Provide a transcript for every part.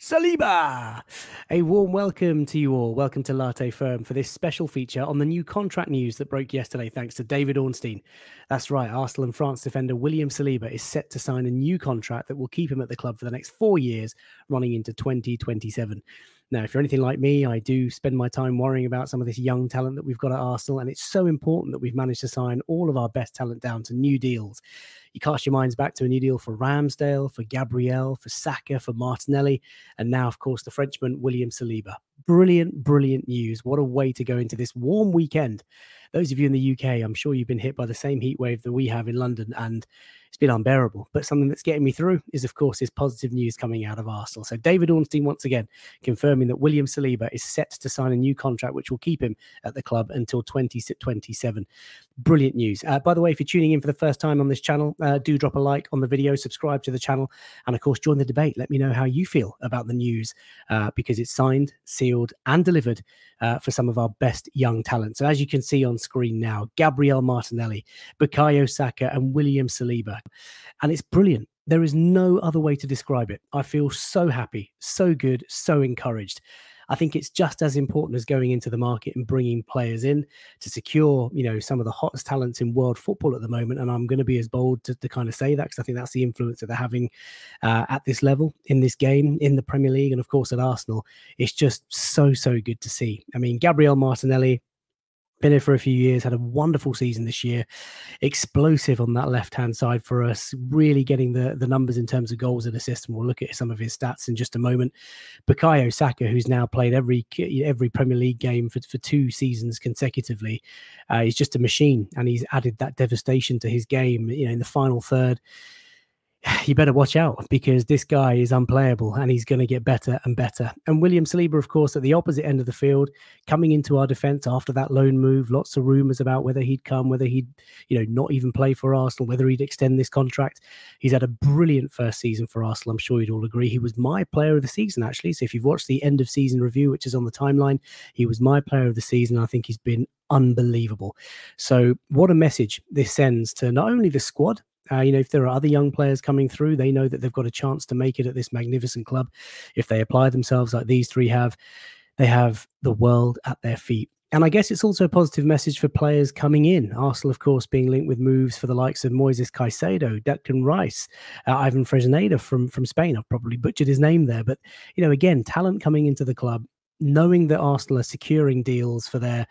Saliba! A warm welcome to you all. Welcome to Latte Firm for this special feature on the new contract news that broke yesterday, thanks to David Ornstein. That's right, Arsenal and France defender William Saliba is set to sign a new contract that will keep him at the club for the next four years, running into 2027. Now, if you're anything like me, I do spend my time worrying about some of this young talent that we've got at Arsenal, and it's so important that we've managed to sign all of our best talent down to new deals. You cast your minds back to a new deal for Ramsdale, for Gabriel, for Saka, for Martinelli, and now, of course, the Frenchman William Saliba. Brilliant, brilliant news. What a way to go into this warm weekend. Those of you in the UK, I'm sure you've been hit by the same heat wave that we have in London, and it's been unbearable. But something that's getting me through is, of course, this positive news coming out of Arsenal. So David Ornstein once again confirming that William Saliba is set to sign a new contract, which will keep him at the club until 2027. Brilliant news. Uh, by the way, if you're tuning in for the first time on this channel, uh, do drop a like on the video, subscribe to the channel, and of course, join the debate. Let me know how you feel about the news uh, because it's signed, sealed, and delivered uh, for some of our best young talent. So, as you can see on screen now, Gabriel Martinelli, Bukayo Saka, and William Saliba. And it's brilliant. There is no other way to describe it. I feel so happy, so good, so encouraged. I think it's just as important as going into the market and bringing players in to secure, you know, some of the hottest talents in world football at the moment. And I'm going to be as bold to, to kind of say that because I think that's the influence that they're having uh, at this level in this game in the Premier League and of course at Arsenal. It's just so so good to see. I mean, Gabriel Martinelli been here for a few years, had a wonderful season this year, explosive on that left hand side for us, really getting the, the numbers in terms of goals and assists. And we'll look at some of his stats in just a moment. Bukayo Saka, who's now played every every Premier League game for, for two seasons consecutively, uh, he's just a machine and he's added that devastation to his game. You know, in the final third, you better watch out because this guy is unplayable and he's going to get better and better. And William Saliba, of course, at the opposite end of the field, coming into our defence after that loan move. Lots of rumours about whether he'd come, whether he'd, you know, not even play for Arsenal, whether he'd extend this contract. He's had a brilliant first season for Arsenal. I'm sure you'd all agree. He was my player of the season, actually. So if you've watched the end of season review, which is on the timeline, he was my player of the season. I think he's been unbelievable. So, what a message this sends to not only the squad, uh, you know, if there are other young players coming through, they know that they've got a chance to make it at this magnificent club. If they apply themselves like these three have, they have the world at their feet. And I guess it's also a positive message for players coming in. Arsenal, of course, being linked with moves for the likes of Moises Caicedo, Declan Rice, uh, Ivan Fresneda from from Spain. I've probably butchered his name there, but you know, again, talent coming into the club knowing that Arsenal are securing deals for their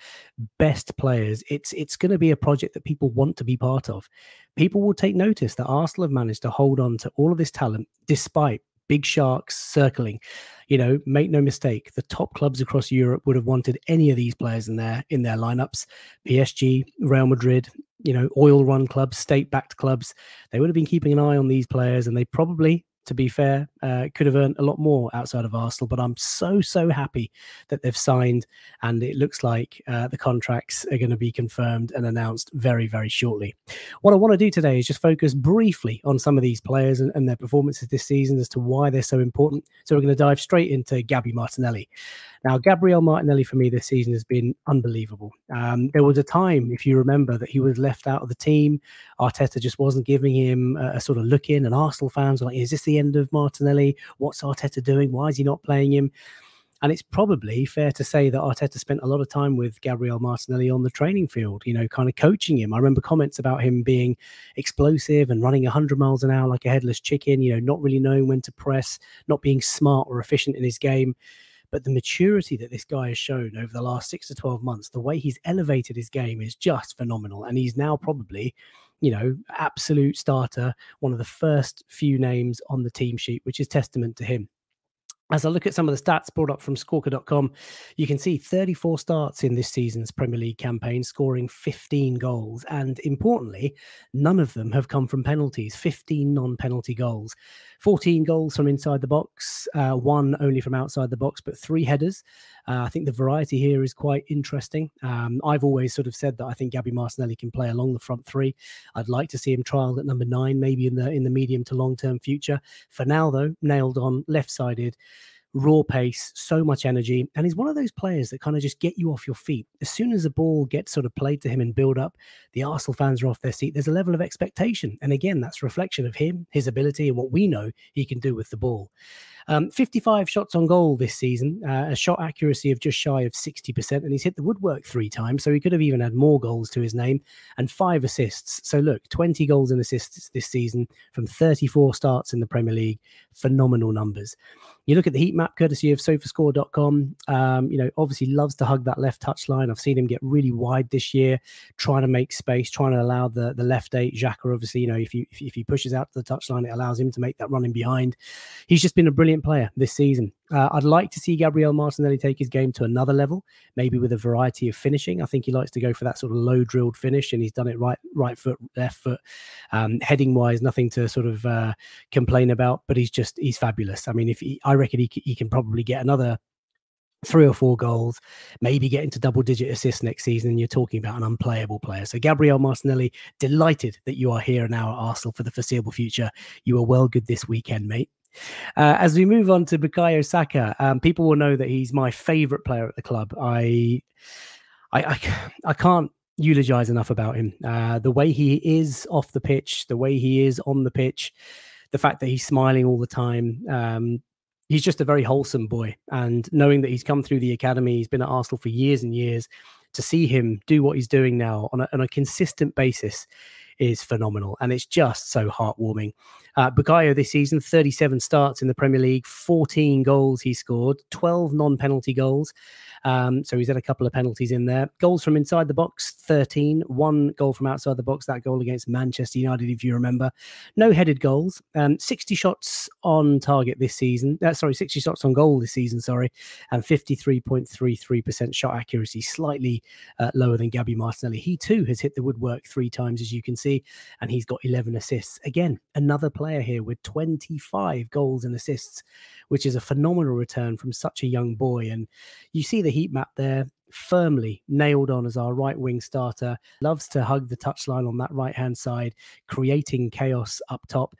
best players, it's it's going to be a project that people want to be part of. People will take notice that Arsenal have managed to hold on to all of this talent despite big sharks circling. You know, make no mistake, the top clubs across Europe would have wanted any of these players in their in their lineups. PSG, Real Madrid, you know, oil run clubs, state backed clubs. They would have been keeping an eye on these players and they probably to be fair, uh, could have earned a lot more outside of Arsenal. But I'm so, so happy that they've signed, and it looks like uh, the contracts are going to be confirmed and announced very, very shortly. What I want to do today is just focus briefly on some of these players and, and their performances this season as to why they're so important. So we're going to dive straight into Gabby Martinelli. Now, Gabriel Martinelli for me this season has been unbelievable. Um, there was a time, if you remember, that he was left out of the team. Arteta just wasn't giving him a, a sort of look in, and Arsenal fans were like, "Is this the end of Martinelli? What's Arteta doing? Why is he not playing him?" And it's probably fair to say that Arteta spent a lot of time with Gabriel Martinelli on the training field, you know, kind of coaching him. I remember comments about him being explosive and running 100 miles an hour like a headless chicken, you know, not really knowing when to press, not being smart or efficient in his game. But the maturity that this guy has shown over the last six to 12 months, the way he's elevated his game is just phenomenal. And he's now probably, you know, absolute starter, one of the first few names on the team sheet, which is testament to him as I look at some of the stats brought up from squawka.com, you can see 34 starts in this season's Premier League campaign, scoring 15 goals. And importantly, none of them have come from penalties, 15 non penalty goals. 14 goals from inside the box, uh, one only from outside the box, but three headers. Uh, I think the variety here is quite interesting. Um, I've always sort of said that I think Gabby Martinelli can play along the front three. I'd like to see him trialed at number nine, maybe in the in the medium to long term future. For now, though, nailed on left sided raw pace, so much energy, and he's one of those players that kind of just get you off your feet. As soon as the ball gets sort of played to him and build up, the Arsenal fans are off their seat. There's a level of expectation, and again, that's reflection of him, his ability, and what we know he can do with the ball. Um, 55 shots on goal this season, uh, a shot accuracy of just shy of 60%, and he's hit the woodwork three times, so he could have even had more goals to his name, and five assists. So look, 20 goals and assists this season from 34 starts in the Premier League. Phenomenal numbers. You look at the heat map courtesy of sofascore.com. Um, you know, obviously loves to hug that left touchline. I've seen him get really wide this year, trying to make space, trying to allow the, the left eight. Xhaka, obviously, you know, if, you, if, he pushes out to the touchline, it allows him to make that running behind. He's just been a brilliant player this season. Uh, I'd like to see Gabriel Martinelli take his game to another level, maybe with a variety of finishing. I think he likes to go for that sort of low drilled finish, and he's done it right, right foot, left foot, um, heading wise, nothing to sort of uh, complain about. But he's just he's fabulous. I mean, if he, I reckon he, he can probably get another three or four goals, maybe get into double digit assists next season. and You're talking about an unplayable player. So, Gabriel Martinelli, delighted that you are here now at Arsenal for the foreseeable future. You were well good this weekend, mate. Uh, as we move on to Bukayo Saka, um, people will know that he's my favourite player at the club. I, I, I, I can't eulogize enough about him. Uh, the way he is off the pitch, the way he is on the pitch, the fact that he's smiling all the time. Um, he's just a very wholesome boy. And knowing that he's come through the academy, he's been at Arsenal for years and years, to see him do what he's doing now on a, on a consistent basis is phenomenal. And it's just so heartwarming. Uh, Bukayo this season, 37 starts in the Premier League, 14 goals he scored, 12 non penalty goals. Um, so he's had a couple of penalties in there. Goals from inside the box, 13. One goal from outside the box, that goal against Manchester United, if you remember. No headed goals. Um, 60 shots on target this season. Uh, sorry, 60 shots on goal this season, sorry. And 53.33% shot accuracy, slightly uh, lower than Gabby Martinelli. He too has hit the woodwork three times, as you can see, and he's got 11 assists. Again, another player here with 25 goals and assists, which is a phenomenal return from such a young boy. And you see the heat map there firmly nailed on as our right wing starter. Loves to hug the touchline on that right hand side, creating chaos up top.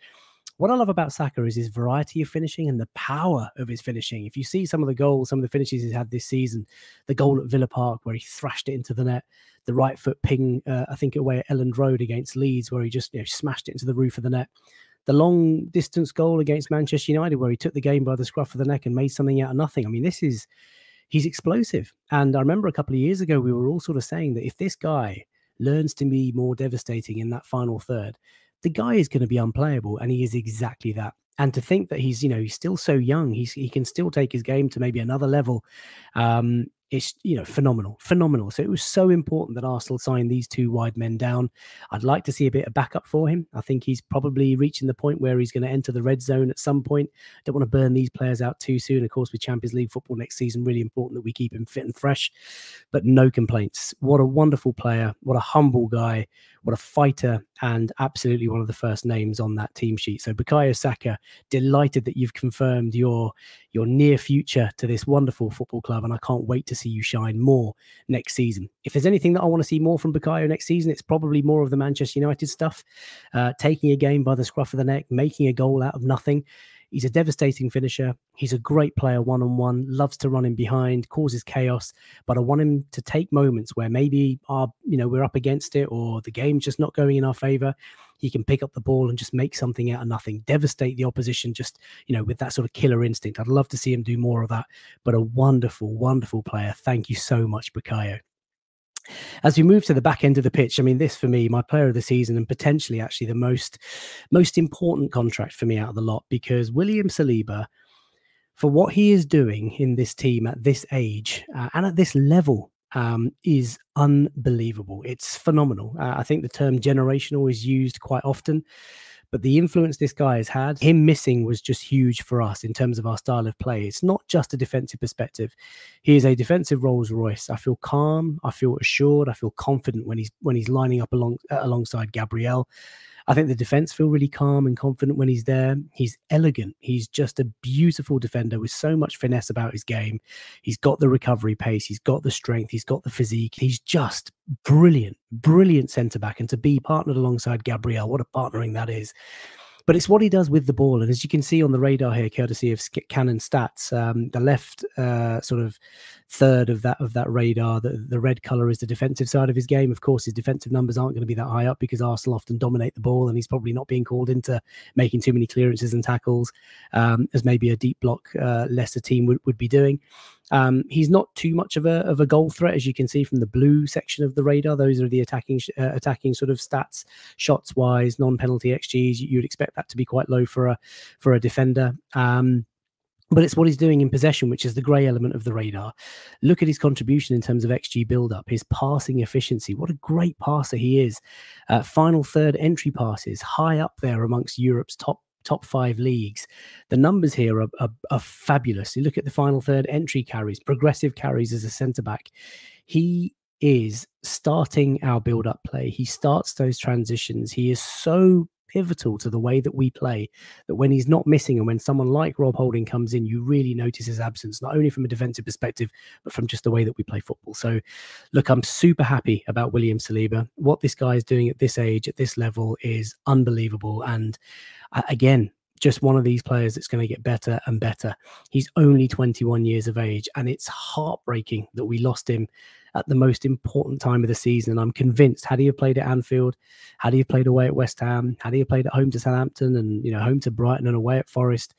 What I love about Saka is his variety of finishing and the power of his finishing. If you see some of the goals, some of the finishes he's had this season, the goal at Villa Park where he thrashed it into the net, the right foot ping, uh, I think away at Elland Road against Leeds where he just you know, smashed it into the roof of the net the long distance goal against Manchester United, where he took the game by the scruff of the neck and made something out of nothing. I mean, this is he's explosive. And I remember a couple of years ago, we were all sort of saying that if this guy learns to be more devastating in that final third, the guy is going to be unplayable. And he is exactly that. And to think that he's, you know, he's still so young, he's he can still take his game to maybe another level. Um, it's you know phenomenal, phenomenal. So it was so important that Arsenal signed these two wide men down. I'd like to see a bit of backup for him. I think he's probably reaching the point where he's going to enter the red zone at some point. Don't want to burn these players out too soon. Of course, with Champions League football next season, really important that we keep him fit and fresh. But no complaints. What a wonderful player. What a humble guy. What a fighter, and absolutely one of the first names on that team sheet. So Bukayo Saka, delighted that you've confirmed your your near future to this wonderful football club, and I can't wait to see you shine more next season. If there's anything that I want to see more from Bukayo next season, it's probably more of the Manchester United stuff, uh, taking a game by the scruff of the neck, making a goal out of nothing. He's a devastating finisher. He's a great player one on one, loves to run in behind, causes chaos. But I want him to take moments where maybe our, you know, we're up against it or the game's just not going in our favor. He can pick up the ball and just make something out of nothing, devastate the opposition, just, you know, with that sort of killer instinct. I'd love to see him do more of that. But a wonderful, wonderful player. Thank you so much, Bukayo. As we move to the back end of the pitch, I mean, this for me, my player of the season, and potentially actually the most most important contract for me out of the lot, because William Saliba, for what he is doing in this team at this age uh, and at this level, um, is unbelievable. It's phenomenal. Uh, I think the term generational is used quite often. But the influence this guy has had, him missing was just huge for us in terms of our style of play. It's not just a defensive perspective. He is a defensive Rolls Royce. I feel calm. I feel assured. I feel confident when he's when he's lining up along uh, alongside Gabriel. I think the defense feel really calm and confident when he's there. He's elegant. He's just a beautiful defender with so much finesse about his game. He's got the recovery pace. He's got the strength. He's got the physique. He's just brilliant, brilliant centre back. And to be partnered alongside Gabriel, what a partnering that is. But it's what he does with the ball. And as you can see on the radar here, courtesy of Cannon Stats, um, the left uh, sort of third of that of that radar, the, the red color is the defensive side of his game. Of course, his defensive numbers aren't going to be that high up because Arsenal often dominate the ball, and he's probably not being called into making too many clearances and tackles um, as maybe a deep block uh, lesser team would, would be doing. Um, he's not too much of a of a goal threat, as you can see from the blue section of the radar. Those are the attacking uh, attacking sort of stats, shots wise, non penalty xGs. You'd expect that to be quite low for a for a defender. Um, but it's what he's doing in possession, which is the grey element of the radar. Look at his contribution in terms of XG build up, his passing efficiency. What a great passer he is. Uh, final third entry passes, high up there amongst Europe's top top five leagues. The numbers here are, are, are, fabulous. You look at the final third entry carries, progressive carries as a centre back. He is starting our build up play. He starts those transitions. He is so pivotal to the way that we play that when he's not missing and when someone like Rob Holding comes in, you really notice his absence, not only from a defensive perspective, but from just the way that we play football. So, look, I'm super happy about William Saliba. What this guy is doing at this age, at this level, is unbelievable. And uh, again, just one of these players that's going to get better and better. He's only 21 years of age, and it's heartbreaking that we lost him at the most important time of the season. And I'm convinced, had he played at Anfield, had he played away at West Ham, had he played at home to Southampton, and you know home to Brighton and away at Forest,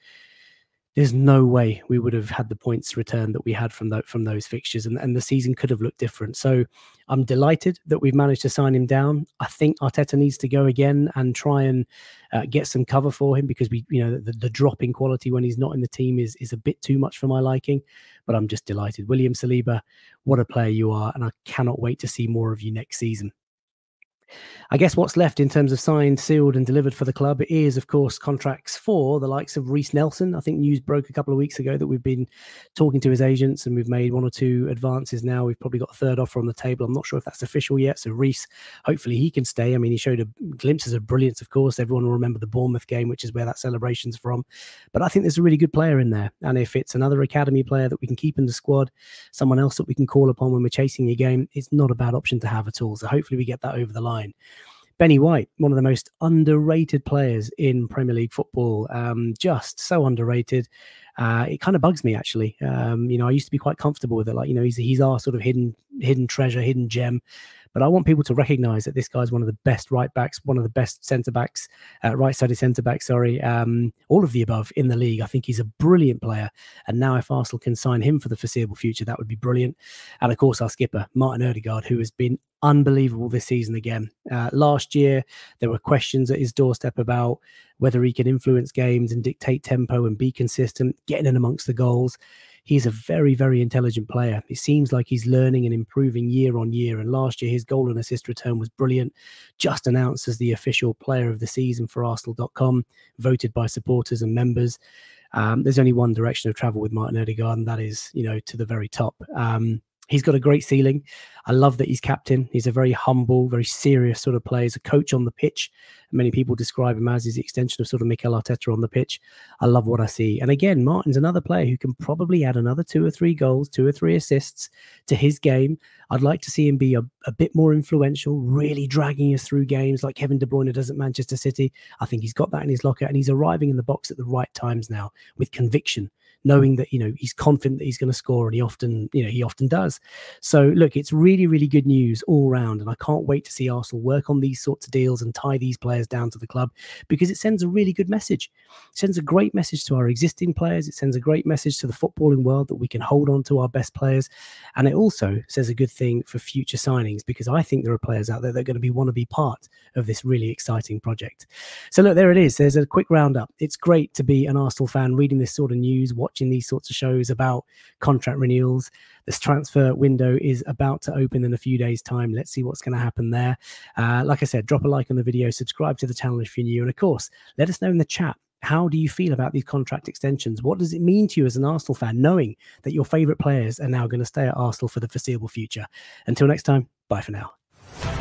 there's no way we would have had the points return that we had from from those fixtures and, and the season could have looked different. So i'm delighted that we've managed to sign him down. I think arteta needs to go again and try and uh, get some cover for him because we you know the, the drop in quality when he's not in the team is is a bit too much for my liking but i'm just delighted. William saliba what a player you are and i cannot wait to see more of you next season I guess what's left in terms of signed, sealed, and delivered for the club is, of course, contracts for the likes of Reiss Nelson. I think news broke a couple of weeks ago that we've been talking to his agents and we've made one or two advances now. We've probably got a third offer on the table. I'm not sure if that's official yet. So Reiss, hopefully he can stay. I mean, he showed a glimpses of brilliance, of course. Everyone will remember the Bournemouth game, which is where that celebration's from. But I think there's a really good player in there. And if it's another academy player that we can keep in the squad, someone else that we can call upon when we're chasing a game, it's not a bad option to have at all. So hopefully we get that over the line. Benny White, one of the most underrated players in Premier League football, um, just so underrated. Uh, it kind of bugs me actually. Um, you know, I used to be quite comfortable with it. Like, you know, he's he's our sort of hidden hidden treasure, hidden gem. But I want people to recognise that this guy's one of the best right backs, one of the best centre backs, uh, right sided centre back, Sorry, um, all of the above in the league. I think he's a brilliant player. And now, if Arsenal can sign him for the foreseeable future, that would be brilliant. And of course, our skipper Martin Odegaard, who has been unbelievable this season again. Uh, last year, there were questions at his doorstep about whether he can influence games and dictate tempo and be consistent, getting in amongst the goals. He's a very, very intelligent player. It seems like he's learning and improving year on year. And last year, his goal and assist return was brilliant. Just announced as the official player of the season for Arsenal.com, voted by supporters and members. Um, there's only one direction of travel with Martin Odegaard, and that is, you know, to the very top. Um, he's got a great ceiling. I love that he's captain. He's a very humble, very serious sort of player. He's a coach on the pitch. Many people describe him as his extension of sort of Mikel Arteta on the pitch. I love what I see. And again, Martin's another player who can probably add another two or three goals, two or three assists to his game. I'd like to see him be a, a bit more influential, really dragging us through games like Kevin De Bruyne does at Manchester City. I think he's got that in his locker and he's arriving in the box at the right times now with conviction knowing mm. that you know he's confident that he's going to score, and he often you know he often does. So look, it's really really good news all round, and I can't wait to see Arsenal work on these sorts of deals and tie these players down to the club because it sends a really good message. It sends a great message to our existing players. It sends a great message to the footballing world that we can hold on to our best players, and it also says a good thing for future signings because I think there are players out there that are going to be want to be part of this really exciting project. So look, there it is. There's a quick roundup. It's great to be an Arsenal fan reading this sort of news, watching these sorts of shows about contract renewals. This transfer window is about to open in a few days' time. Let's see what's going to happen there. Uh, like I said, drop a like on the video, subscribe to the channel if you're new, and of course, let us know in the chat how do you feel about these contract extensions? What does it mean to you as an Arsenal fan, knowing that your favourite players are now going to stay at Arsenal for the foreseeable future? Until next time, bye for now.